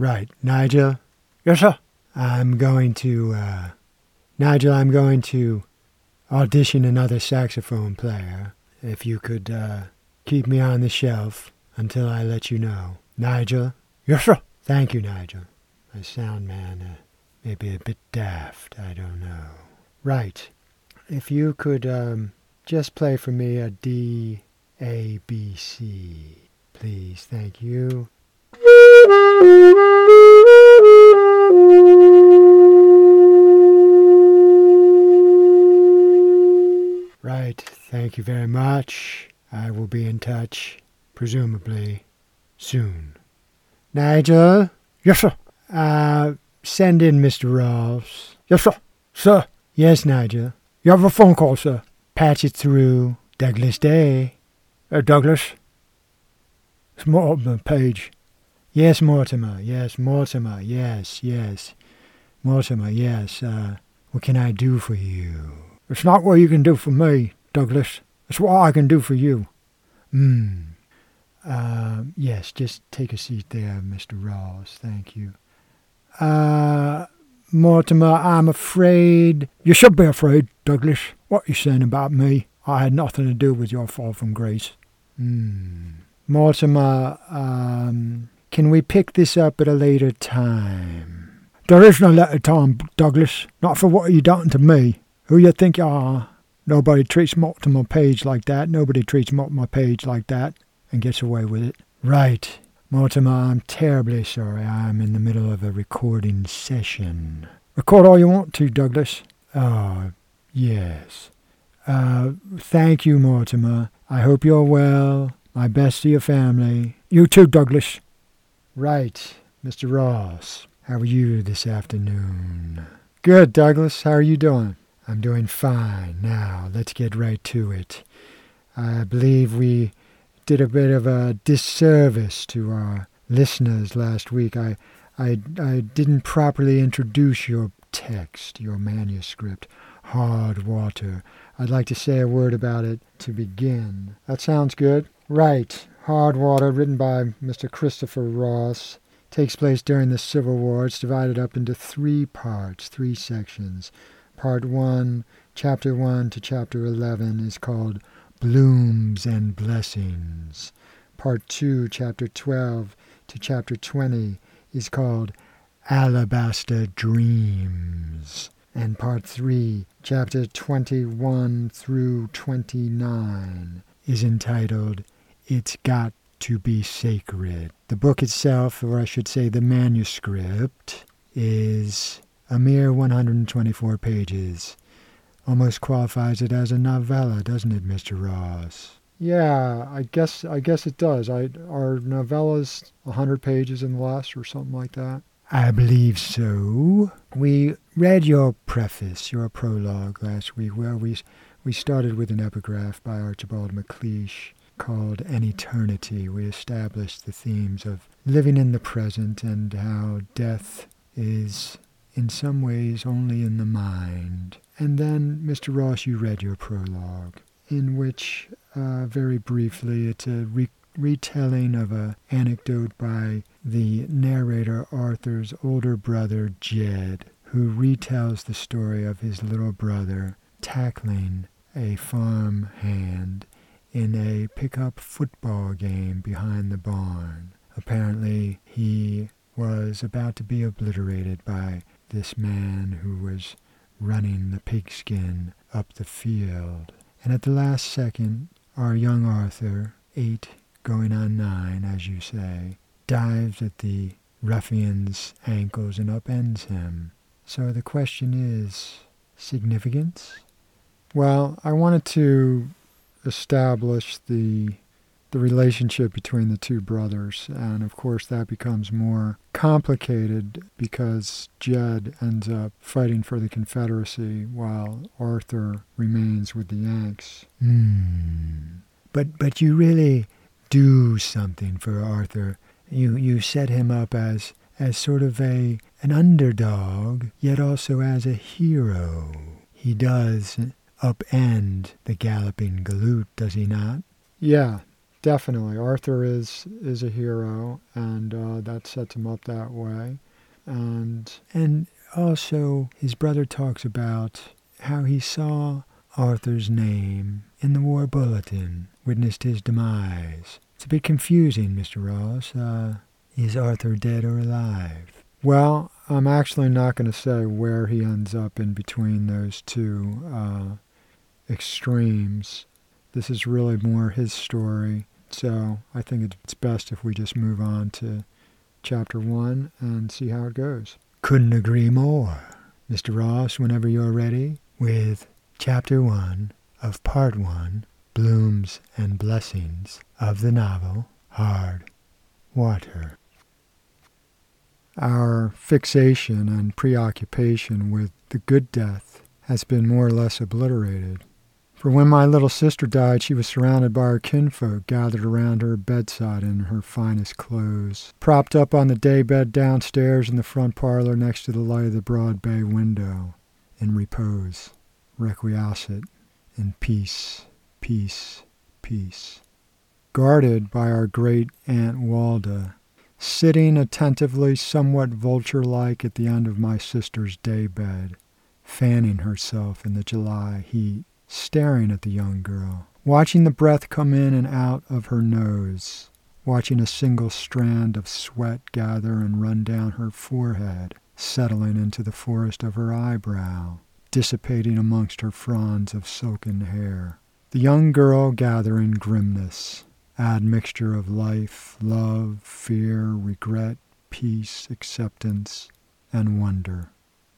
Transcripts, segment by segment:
Right, Nigel. Yes, sir. I'm going to, uh, Nigel, I'm going to audition another saxophone player. If you could, uh, keep me on the shelf until I let you know. Nigel? Yes, sir. Thank you, Nigel. My sound man uh, may be a bit daft, I don't know. Right. If you could, um, just play for me a D, A, B, C, please. Thank you. Right. Thank you very much. I will be in touch, presumably, soon. Nigel? Yes, sir. Uh, send in Mr. Ross. Yes, sir. Sir, Yes, Nigel. you have a phone call, sir. Patch it through. Douglas Day. Uh, Douglas. It's Mortimer Page. Yes, Mortimer. Yes, Mortimer. Yes, yes. Mortimer, yes. Uh, what can I do for you? It's not what you can do for me, Douglas. It's what I can do for you. Hmm. Uh, yes, just take a seat there, Mr. Ross. Thank you. Uh, Mortimer, I'm afraid. You should be afraid, Douglas. What you saying about me? I had nothing to do with your fall from grace. Hmm. Mortimer, um, can we pick this up at a later time? There is no letter time, Douglas. Not for what you done to me. Who you think you are? Nobody treats Mortimer Page like that. Nobody treats Mortimer Page like that and gets away with it. Right. Mortimer, I'm terribly sorry. I'm in the middle of a recording session. Record all you want to, Douglas. Oh, yes. Uh, thank you, Mortimer. I hope you're well. My best to your family. You too, Douglas. Right, Mr. Ross. How are you this afternoon? Good, Douglas. How are you doing? I'm doing fine. Now, let's get right to it. I believe we did a bit of a disservice to our listeners last week. I, I, I didn't properly introduce your text, your manuscript, Hard Water. I'd like to say a word about it to begin. That sounds good. Right. Hard Water, written by Mr. Christopher Ross, takes place during the Civil War. It's divided up into three parts, three sections. Part 1, Chapter 1 to Chapter 11, is called Blooms and Blessings. Part 2, Chapter 12 to Chapter 20, is called Alabaster Dreams. And Part 3, Chapter 21 through 29, is entitled It's Got to Be Sacred. The book itself, or I should say the manuscript, is a mere 124 pages. Almost qualifies it as a novella, doesn't it, Mr. Ross? Yeah, I guess I guess it does. I are novellas 100 pages and less or something like that. I believe so. We read your preface, your prologue last week, where we we started with an epigraph by Archibald MacLeish called An Eternity. We established the themes of living in the present and how death is in some ways only in the mind. And then, Mr. Ross, you read your prologue, in which, uh, very briefly, it's a re- retelling of an anecdote by the narrator Arthur's older brother Jed, who retells the story of his little brother tackling a farm hand in a pickup football game behind the barn. Apparently, he was about to be obliterated by this man who was running the pigskin up the field. And at the last second, our young Arthur, eight going on nine, as you say, dives at the ruffian's ankles and upends him. So the question is significance? Well, I wanted to establish the the relationship between the two brothers. And of course, that becomes more complicated because Jed ends up fighting for the Confederacy while Arthur remains with the Yanks. Hmm. But, but you really do something for Arthur. You, you set him up as, as sort of a, an underdog, yet also as a hero. He does upend the galloping galoot, does he not? Yeah, definitely, Arthur is is a hero, and uh, that sets him up that way. And and also, his brother talks about how he saw Arthur's name in the war bulletin, witnessed his demise. It's a bit confusing, Mr. Ross. Uh, is Arthur dead or alive? Well, I'm actually not going to say where he ends up in between those two uh, extremes. This is really more his story, so I think it's best if we just move on to chapter one and see how it goes. Couldn't agree more. Mr. Ross, whenever you're ready, with chapter one of part one, Blooms and Blessings of the novel Hard Water. Our fixation and preoccupation with the good death has been more or less obliterated. For when my little sister died, she was surrounded by her kinfolk gathered around her bedside in her finest clothes, propped up on the day bed downstairs in the front parlor next to the light of the broad bay window, in repose, requiescent, in peace, peace, peace. Guarded by our great Aunt Walda, sitting attentively, somewhat vulture like, at the end of my sister's day bed, fanning herself in the July heat, staring at the young girl, watching the breath come in and out of her nose, watching a single strand of sweat gather and run down her forehead, settling into the forest of her eyebrow, dissipating amongst her fronds of silken hair. The young girl gathering grimness, admixture of life, love, fear, regret, peace, acceptance, and wonder,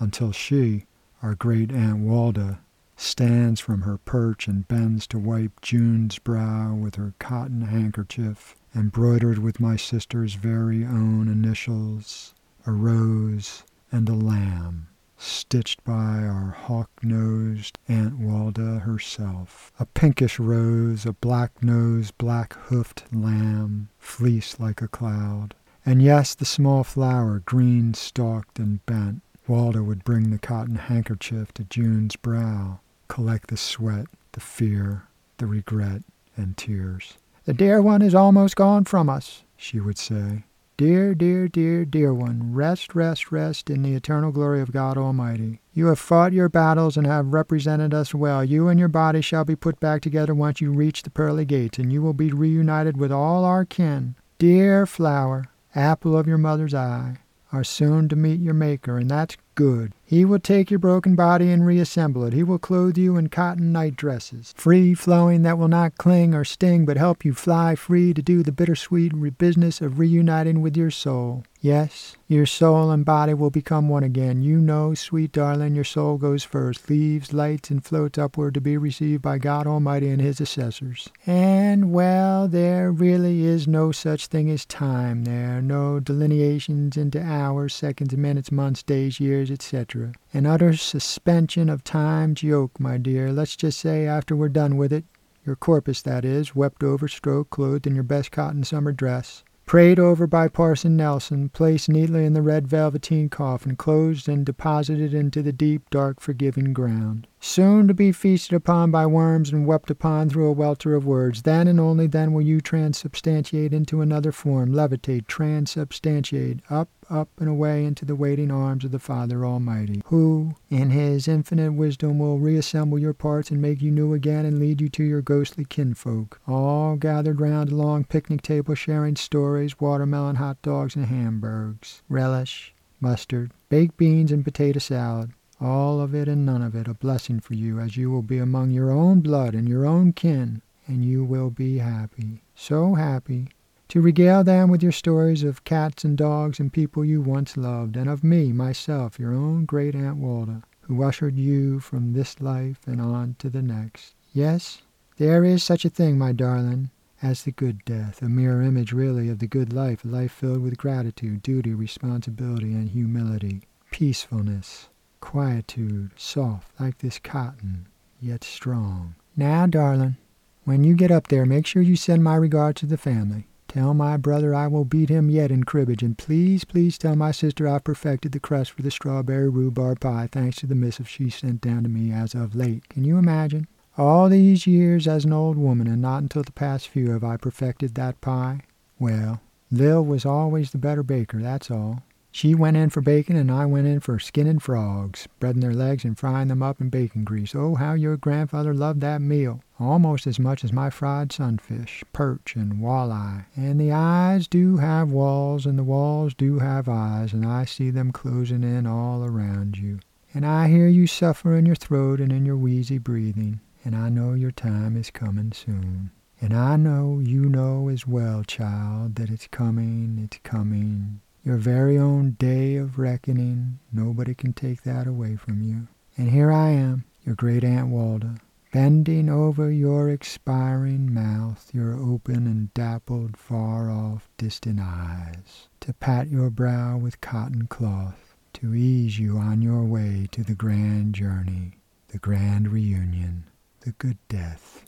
until she, our great Aunt Walda, stands from her perch and bends to wipe June's brow with her cotton handkerchief, embroidered with my sister's very own initials, a rose and a lamb stitched by our hawk-nosed Aunt Walda herself. A pinkish rose, a black-nosed, black-hoofed lamb, fleece like a cloud. And yes, the small flower, green-stalked and bent. Walda would bring the cotton handkerchief to June's brow, collect the sweat, the fear, the regret, and tears. The dear one is almost gone from us, she would say. Dear, dear, dear, dear one, rest, rest, rest in the eternal glory of God Almighty. You have fought your battles and have represented us well. You and your body shall be put back together once you reach the pearly gates, and you will be reunited with all our kin. Dear flower, apple of your mother's eye, are soon to meet your Maker, and that's good. He will take your broken body and reassemble it. He will clothe you in cotton night dresses, free flowing that will not cling or sting, but help you fly free to do the bittersweet business of reuniting with your soul. Yes, your soul and body will become one again. You know, sweet darling, your soul goes first, leaves, lights, and floats upward to be received by God Almighty and His assessors. And, well, there really is no such thing as time there, are no delineations into hours, seconds, minutes, months, days, years, etc. An utter suspension of time's yoke, my dear. Let's just say, after we're done with it, your corpus, that is, wept over, stroked, clothed in your best cotton summer dress, prayed over by Parson Nelson, placed neatly in the red velveteen coffin, closed and deposited into the deep, dark, forgiving ground. Soon to be feasted upon by worms and wept upon through a welter of words. Then and only then will you transubstantiate into another form, levitate, transubstantiate, up, up and away into the waiting arms of the Father Almighty, who, in his infinite wisdom, will reassemble your parts and make you new again and lead you to your ghostly kinfolk, all gathered round a long picnic table sharing stories, watermelon hot dogs, and hamburgs, relish, mustard, baked beans, and potato salad. All of it and none of it a blessing for you, as you will be among your own blood and your own kin, and you will be happy, so happy, to regale them with your stories of cats and dogs and people you once loved, and of me, myself, your own great Aunt Walda, who ushered you from this life and on to the next. Yes, there is such a thing, my darling, as the good death, a mirror image really of the good life, a life filled with gratitude, duty, responsibility, and humility, peacefulness, quietude, soft like this cotton, yet strong. Now, darling, when you get up there, make sure you send my regards to the family. Tell my brother I will beat him yet in cribbage, and please, please tell my sister I've perfected the crust for the strawberry rhubarb pie thanks to the missive she sent down to me as of late. Can you imagine? All these years as an old woman, and not until the past few have I perfected that pie. Well, Lil was always the better baker, that's all. She went in for bacon, and I went in for skinning frogs, breading their legs and frying them up in bacon grease. Oh, how your grandfather loved that meal! Almost as much as my fried sunfish, perch, and walleye. And the eyes do have walls, and the walls do have eyes, and I see them closing in all around you. And I hear you suffer in your throat and in your wheezy breathing and I know your time is coming soon. And I know you know as well, child, that it's coming, it's coming. Your very own day of reckoning, nobody can take that away from you. And here I am, your great Aunt Walda, bending over your expiring mouth, your open and dappled, far off, distant eyes, to pat your brow with cotton cloth, to ease you on your way to the grand journey, the grand reunion the good death.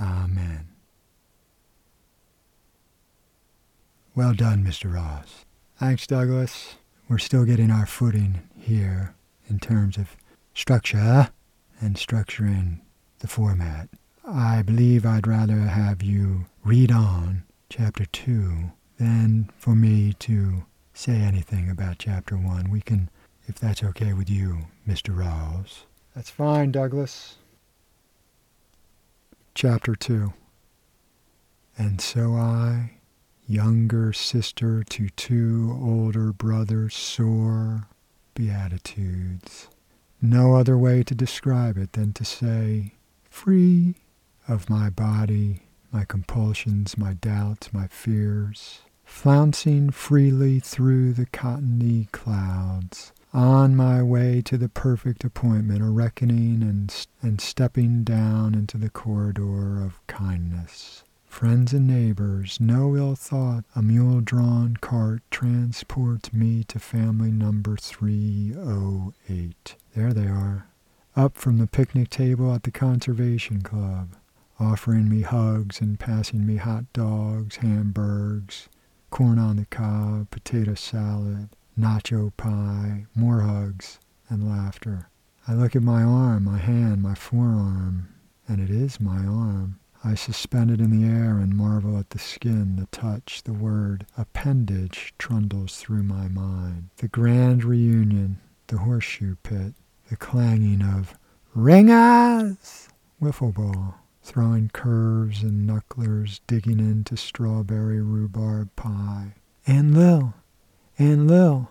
Amen. Well done, Mr. Ross. Thanks, Douglas. We're still getting our footing here in terms of structure and structuring the format. I believe I'd rather have you read on chapter 2 than for me to say anything about chapter 1. We can, if that's okay with you, Mr. Rawls. That's fine, Douglas. Chapter 2 And so I, younger sister to two older brothers, soar beatitudes. No other way to describe it than to say, free of my body, my compulsions, my doubts, my fears, flouncing freely through the cottony clouds, on my way to the perfect appointment, a reckoning and, and stepping down into the corridor of kindness. Friends and neighbors, no ill thought, a mule drawn cart transports me to family number 308. There they are, up from the picnic table at the Conservation Club, offering me hugs and passing me hot dogs, hamburgers, corn on the cob, potato salad, nacho pie, more hugs, and laughter. I look at my arm, my hand, my forearm, and it is my arm. I suspend it in the air and marvel at the skin, the touch, the word appendage trundles through my mind. The grand reunion, the horseshoe pit, the clanging of ringers, wiffle ball, throwing curves and knucklers, digging into strawberry rhubarb pie. And Lil, Aunt Lil,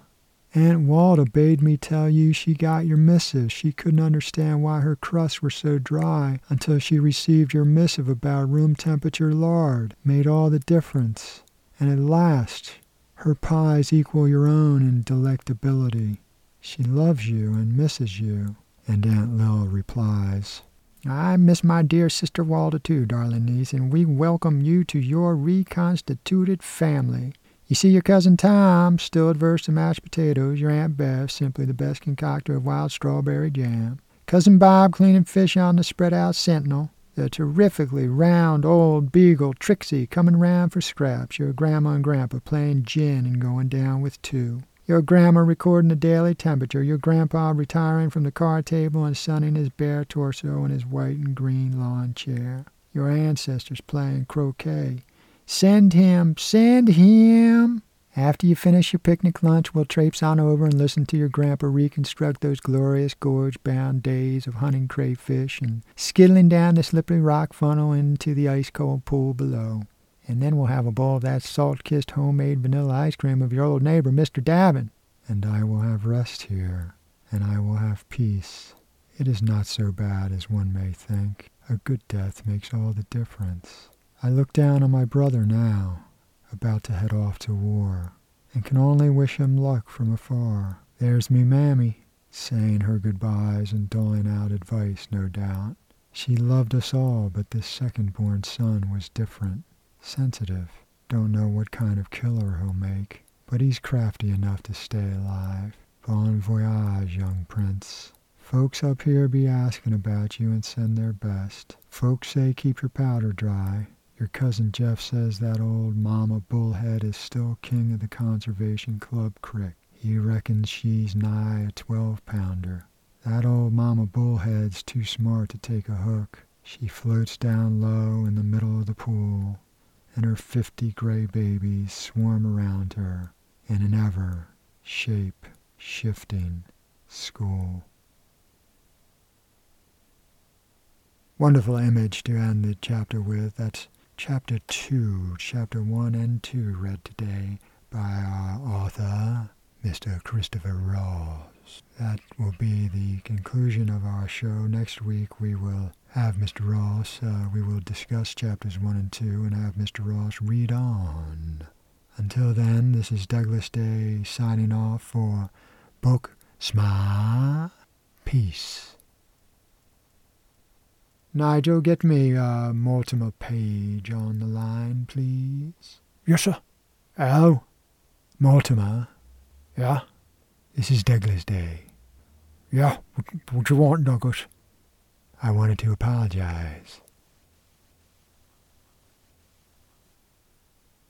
Aunt Walda bade me tell you she got your missive. She couldn't understand why her crusts were so dry until she received your missive about room temperature lard. Made all the difference. And at last, her pies equal your own in delectability. She loves you and misses you. And Aunt Lil replies, I miss my dear sister Walda too, darling niece, and we welcome you to your reconstituted family. You see, your cousin Tom, still adverse to mashed potatoes. Your Aunt Beth, simply the best concoctor of wild strawberry jam. Cousin Bob cleaning fish on the spread out Sentinel. The terrifically round old beagle Trixie coming round for scraps. Your grandma and grandpa playing gin and going down with two. Your grandma recording the daily temperature. Your grandpa retiring from the card table and sunning his bare torso in his white and green lawn chair. Your ancestors playing croquet Send him, send him. After you finish your picnic lunch, we'll traipse on over and listen to your grandpa reconstruct those glorious gorge-bound days of hunting crayfish and skiddling down the slippery rock funnel into the ice-cold pool below. And then we'll have a bowl of that salt-kissed homemade vanilla ice cream of your old neighbor, Mr. Davin. And I will have rest here, and I will have peace. It is not so bad as one may think. A good death makes all the difference. I look down on my brother now, about to head off to war, and can only wish him luck from afar. There's me mammy, saying her goodbyes and doling out advice, no doubt. She loved us all, but this second-born son was different. Sensitive. Don't know what kind of killer he'll make, but he's crafty enough to stay alive. Bon voyage, young prince. Folks up here be asking about you and send their best. Folks say keep your powder dry, your cousin Jeff says that old Mama Bullhead is still king of the Conservation Club crick. He reckons she's nigh a twelve pounder. That old Mama Bullhead's too smart to take a hook. She floats down low in the middle of the pool, and her fifty gray babies swarm around her in an ever shape shifting school. Wonderful image to end the chapter with. That's chapter 2, chapter 1 and 2, read today by our author, Mr. Christopher Ross. That will be the conclusion of our show. Next week we will have Mr. Ross. Uh, we will discuss chapters 1 and 2 and have Mr. Ross read on. Until then, this is Douglas Day signing off for Book Smart Peace. Nigel, get me uh, Mortimer Page on the line, please. Yes, sir. Hello? Mortimer? Yeah? This is Douglas Day. Yeah, what, what you want, Douglas? I wanted to apologize.